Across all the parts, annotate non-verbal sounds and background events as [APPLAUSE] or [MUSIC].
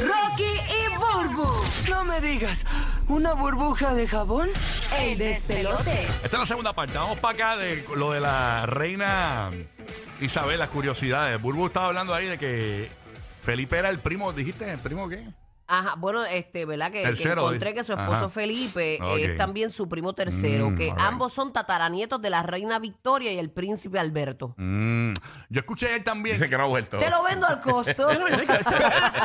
Rocky y Burbu. No me digas, ¿una burbuja de jabón? El despelote. Esta es la segunda parte. Vamos para acá de lo de la reina Isabel, las curiosidades. Burbu estaba hablando ahí de que Felipe era el primo, ¿dijiste? ¿El primo qué? Ajá, bueno, este, ¿verdad? Que, que Tercero, encontré que su esposo Ajá. Felipe Ok. es también su primo tercero, Mm, que ambos son tataranietos de la reina Victoria y el príncipe Alberto. Mm, Yo escuché él también. Dice que no ha vuelto. Te lo vendo al costo. [LAUGHS] [LAUGHS]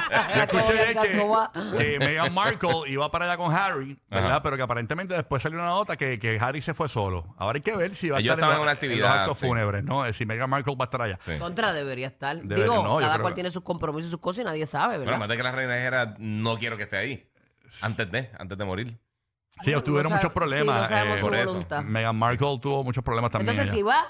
Escuché que, que Meghan Markle iba para allá con Harry, ¿verdad? Ajá. Pero que aparentemente después salió una nota que, que Harry se fue solo. Ahora hay que ver si va a Ellos estar en una los- actividad, los actos sí. fúnebres, ¿no? Si Meghan Markle va a estar allá. Sí. Contra debería estar. Debería- Digo, no, cada cual que- tiene sus compromisos y sus cosas y nadie sabe, ¿verdad? más de que la reina era no quiero que esté ahí. Antes de, antes de morir. Sí, ellos tuvieron No muchos problemas. sí, no eh, por eso. voluntad. Meghan Markle tuvo muchos problemas también. Entonces, si va,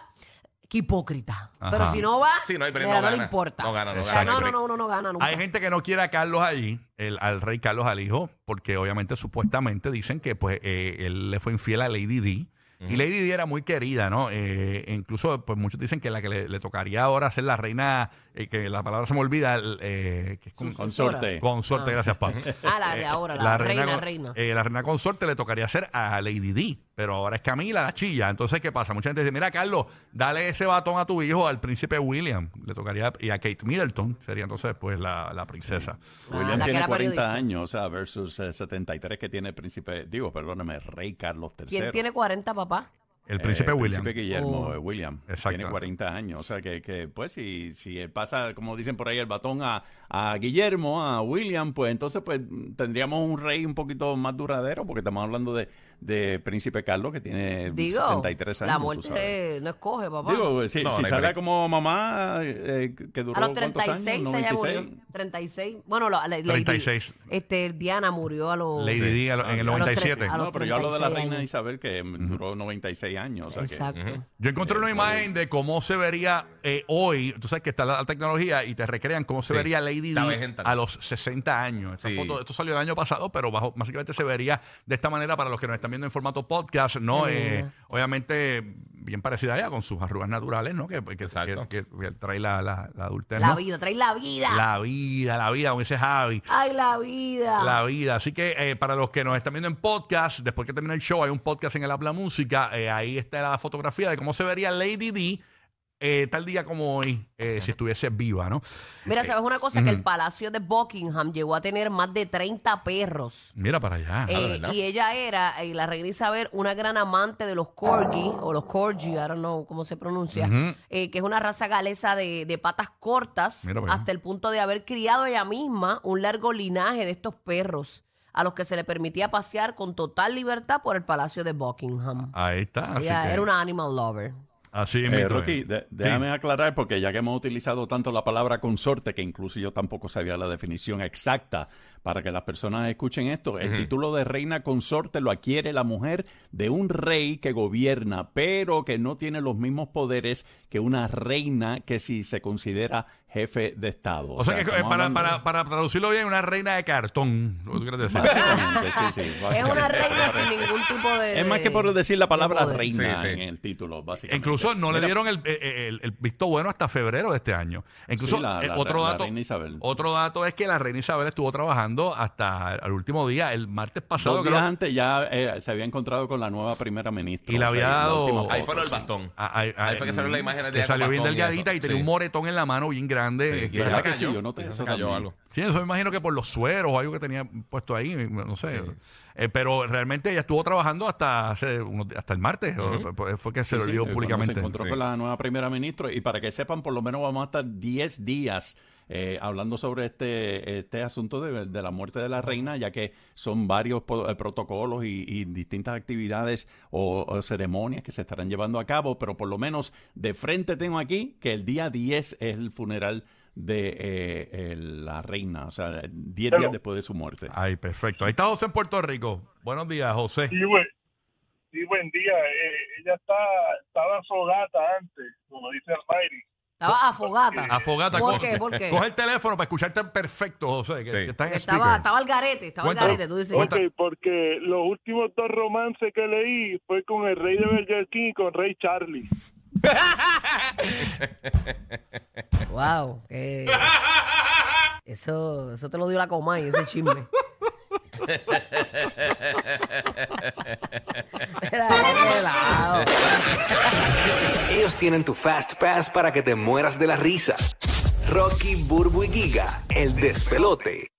qué hipócrita. Ajá. Pero si no va, Sí, no hay mira, no no le gana. importa. No gana, no O sea, gana, no, no no, hay no, uno no gana nunca. Hay gente que no quiere a Carlos allí, el, al rey Carlos al hijo, porque obviamente supuestamente dicen que pues eh, él le fue infiel a Lady D. Y Lady D era muy querida, ¿no? Eh, e incluso, pues muchos dicen que la que le, le tocaría ahora ser la reina, eh, que la palabra se me olvida, eh, que es con- Consorte. consorte, gracias, Pablo. [LAUGHS] Ah, la de ahora, la, reina, con- reina. eh, la reina consorte le tocaría ser a Lady D, pero ahora es Camila la chilla. Entonces, ¿qué pasa? Mucha gente dice, mira, Carlos, dale ese batón a tu hijo al príncipe William. Le tocaría, y a Kate Middleton sería entonces pues la, la princesa. Ah, William la tiene era 40 periodista. años, o sea, versus eh, 73 que tiene el príncipe, digo, perdóname, rey Carlos III. ¿Quién tiene 40, papá? El príncipe Eh, William. príncipe Guillermo Oh. eh, William. Exacto. Tiene 40 años. O sea que, que, pues, si, si pasa, como dicen por ahí, el batón a, a Guillermo, a William, pues entonces pues tendríamos un rey un poquito más duradero, porque estamos hablando de, de Príncipe Carlos, que tiene Digo, 73 años. la muerte eh, no escoge, papá. Digo, si, No, si no sale como mamá, eh, que duró a los cuántos 36 años, se ya 96. murió. 36. Bueno, la, la- Lady- 36. este, Diana murió a los... Lady D a lo- en el A los 97. tres- a los No, pero yo hablo de la 36 reina años. Isabel, que duró 96 años. O sea que- Exacto. Yo encontré una imagen de cómo se vería eh, hoy, tú sabes que está la, la tecnología y te recrean cómo se Sí, vería Lady la D vejenta. a los 60 años. Esta Sí. foto, esto salió el año pasado, pero bajo, básicamente se vería de esta manera para los que nos están viendo en formato podcast, ¿no? Eh, obviamente bien parecida a ella, con sus arrugas naturales, ¿no? Que, que, Exacto. que- que trae la, la, la adultez, La ¿no? vida, trae la vida. La vida, la vida, como dice Javi. Ay, la vida. La vida. Así que eh, para los que nos están viendo en podcast, después que termine el show, hay un podcast en el Habla Música. eh, ahí está la fotografía de cómo se vería Lady D eh, tal día como hoy, eh, si estuviese viva, ¿no? Mira, ¿sabes una cosa? Que el palacio de Buckingham llegó a tener más de 30 perros. Mira para allá. Eh, ¿verdad? y ella era, eh, la reina Isabel, una gran amante de los corgi, o los corgi, I don't know cómo se pronuncia, Ujú. eh, que es una raza galesa de, de patas cortas, Mira para allá. hasta el punto de haber criado ella misma un largo linaje de estos perros, a los que se le permitía pasear con total libertad por el palacio de Buckingham. Ahí está. Así, ella que- era una animal lover. Así Eh, Rocky, es. Sí. déjame aclarar, porque ya que hemos utilizado tanto la palabra consorte, que incluso yo tampoco sabía la definición exacta, para que las personas escuchen esto, el título de reina consorte lo adquiere la mujer de un rey que gobierna, pero que no tiene los mismos poderes que una reina que si se considera jefe de Estado. O sea, que para, hablando- para, para traducirlo bien, una reina de cartón. ¿Lo que tú quieres decir? Básicamente, sí, sí, Es básicamente. una reina sin ningún tipo de... Es más que por decir la palabra reina Sí, sí. en el título, básicamente. Incluso no le dieron el, el- el visto bueno hasta febrero de este año. Incluso Sí, la- eh, la- otro la dato, reina Isabel. otro dato es que la reina Isabel estuvo trabajando hasta el último día, el martes pasado. Dos creo- antes ya eh, se había encontrado con la nueva primera ministra. Y le había dado- Ahí fueron el bastón. Ah, ah, ah, Ahí fue que salió la imagen de que salió bien delgadita y, tenía Sí. un moretón en la mano bien grande. Sí, y que- esa ¿Verdad se que sí? cayó. Yo eso se cayó también. algo. Sí, eso me imagino que por los sueros o algo que tenía puesto ahí, no sé. Eh, pero realmente ella estuvo trabajando hasta hace unos hasta el martes, o- pues, fue que se Sí, lo sí, cuando públicamente. Se encontró Sí. con la nueva primera ministra y para que sepan, por lo menos vamos a estar 10 días eh, hablando sobre este, este asunto de, de la muerte de la reina, ya que son varios eh, protocolos y, y distintas actividades o, o ceremonias que se estarán llevando a cabo, pero por lo menos de frente tengo aquí que el día 10 es el funeral de eh, el- la reina, o sea, 10 días después de su muerte. Ay, perfecto. Ahí está José en Puerto Rico. Buenos días, José. Sí, buen, sí, buen día. Eh, ella está, estaba fogata antes, como dice Almighty. Estaba afogata. Afogata, ¿Por coge, qué? ¿Por qué? coge el teléfono para escucharte perfecto, José, que, Sí. que está en Porque speaker. estaba, estaba al garete, estaba al Cuéntalo. garete, tú dices. Ok, porque los últimos dos romances que leí fue con el rey de Burger King y con Rey Charlie. [LAUGHS] Wow. qué- Eso, eso te lo dio la coma y ese chisme. [LAUGHS] Era de lado. Ellos tienen tu Fast Pass para que te mueras de la risa. Rocky, Burbu y Giga, el despelote.